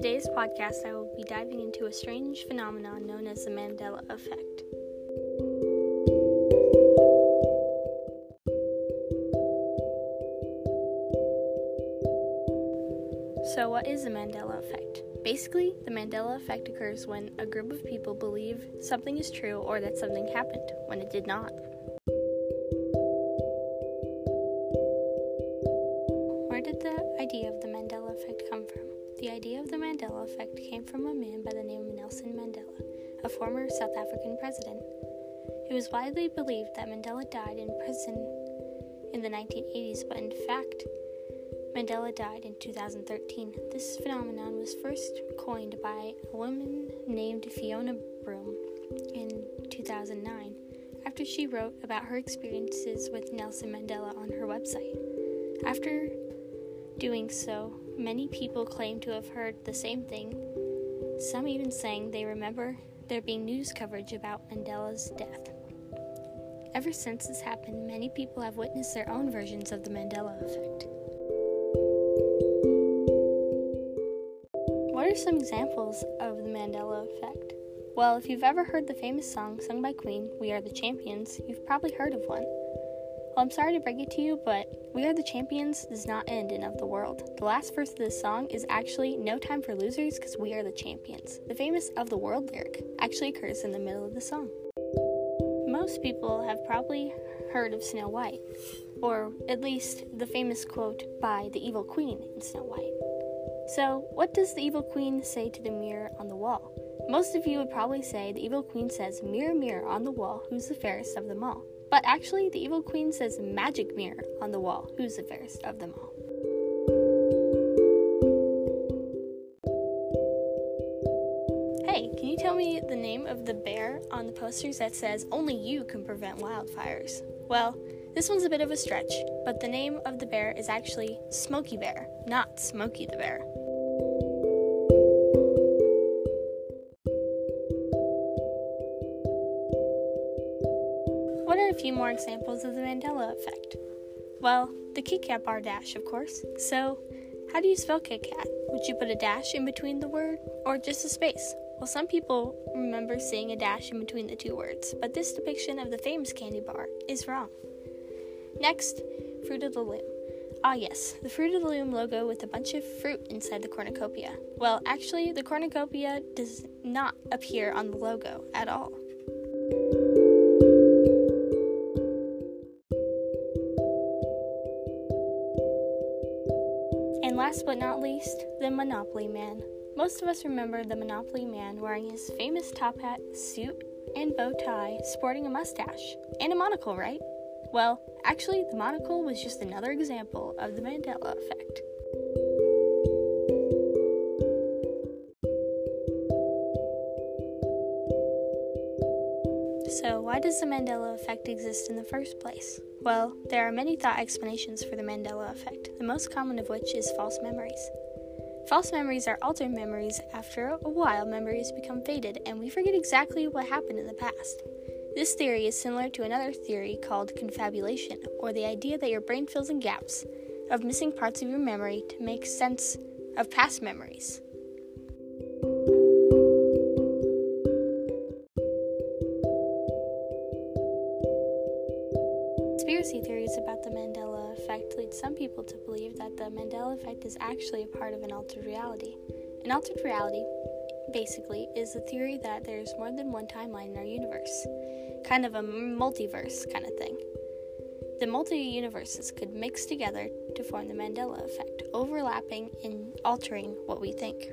today's podcast, I will be diving into a strange phenomenon known as the Mandela Effect. So, what is the Mandela Effect? Basically, the Mandela Effect occurs when a group of people believe something is true or that something happened when it did not. Where did the idea of the The idea of the Mandela Effect came from a man by the name of Nelson Mandela, a former South African president. It was widely believed that Mandela died in prison in the 1980s, but in fact, Mandela died in 2013. This phenomenon was first coined by a woman named Fiona Broome in 2009 after she wrote about her experiences with Nelson Mandela on her website. After doing so, many people claim to have heard the same thing, some even saying they remember there being news coverage about Mandela's death. Ever since this happened, many people have witnessed their own versions of the Mandela effect. What are some examples of the Mandela effect? Well, if you've ever heard the famous song sung by Queen, We Are the Champions, you've probably heard of one. Well, I'm sorry to break it to you, but We Are the Champions does not end in Of the World. The last verse of this song is actually No Time for Losers because we are the champions. The famous Of the World lyric actually occurs in the middle of the song. Most people have probably heard of Snow White, or at least the famous quote by the evil queen in Snow White. So, what does the evil queen say to the mirror on the wall? Most of you would probably say the evil queen says, Mirror, mirror on the wall, who's the fairest of them all? But actually, the evil queen says magic mirror on the wall. Who's the fairest of them all? Hey, can you tell me the name of the bear on the posters that says only you can prevent wildfires? Well, this one's a bit of a stretch, but the name of the bear is actually Smokey Bear, not Smokey the Bear. Few more examples of the Mandela effect? Well, the Kit Kat bar dash, of course. So, how do you spell Kit Kat? Would you put a dash in between the word or just a space? Well, some people remember seeing a dash in between the two words, but this depiction of the famous candy bar is wrong. Next, Fruit of the Loom. Ah, yes, the Fruit of the Loom logo with a bunch of fruit inside the cornucopia. Well, actually, the cornucopia does not appear on the logo at all. Last but not least, the Monopoly Man. Most of us remember the Monopoly Man wearing his famous top hat, suit, and bow tie, sporting a mustache and a monocle, right? Well, actually, the monocle was just another example of the Mandela effect. So, why does the Mandela effect exist in the first place? Well, there are many thought explanations for the Mandela effect, the most common of which is false memories. False memories are altered memories. After a while, memories become faded, and we forget exactly what happened in the past. This theory is similar to another theory called confabulation, or the idea that your brain fills in gaps of missing parts of your memory to make sense of past memories. Theories about the Mandela effect lead some people to believe that the Mandela effect is actually a part of an altered reality. An altered reality, basically, is the theory that there's more than one timeline in our universe, kind of a multiverse kind of thing. The multi universes could mix together to form the Mandela effect, overlapping and altering what we think.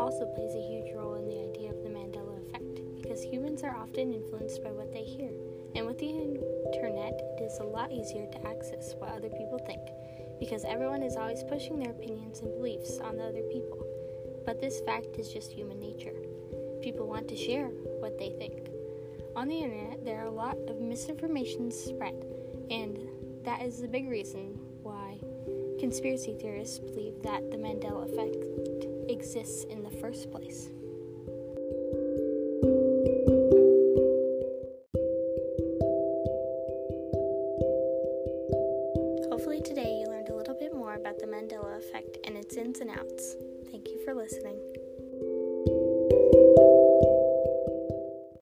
Also plays a huge role in the idea of the Mandela effect because humans are often influenced by what they hear. And with the internet, it is a lot easier to access what other people think because everyone is always pushing their opinions and beliefs on the other people. But this fact is just human nature. People want to share what they think. On the internet, there are a lot of misinformation spread, and that is the big reason why conspiracy theorists believe that the Mandela effect exists in the first place. Hopefully, today you learned a little bit more about the Mandela effect and its ins and outs. Thank you for listening.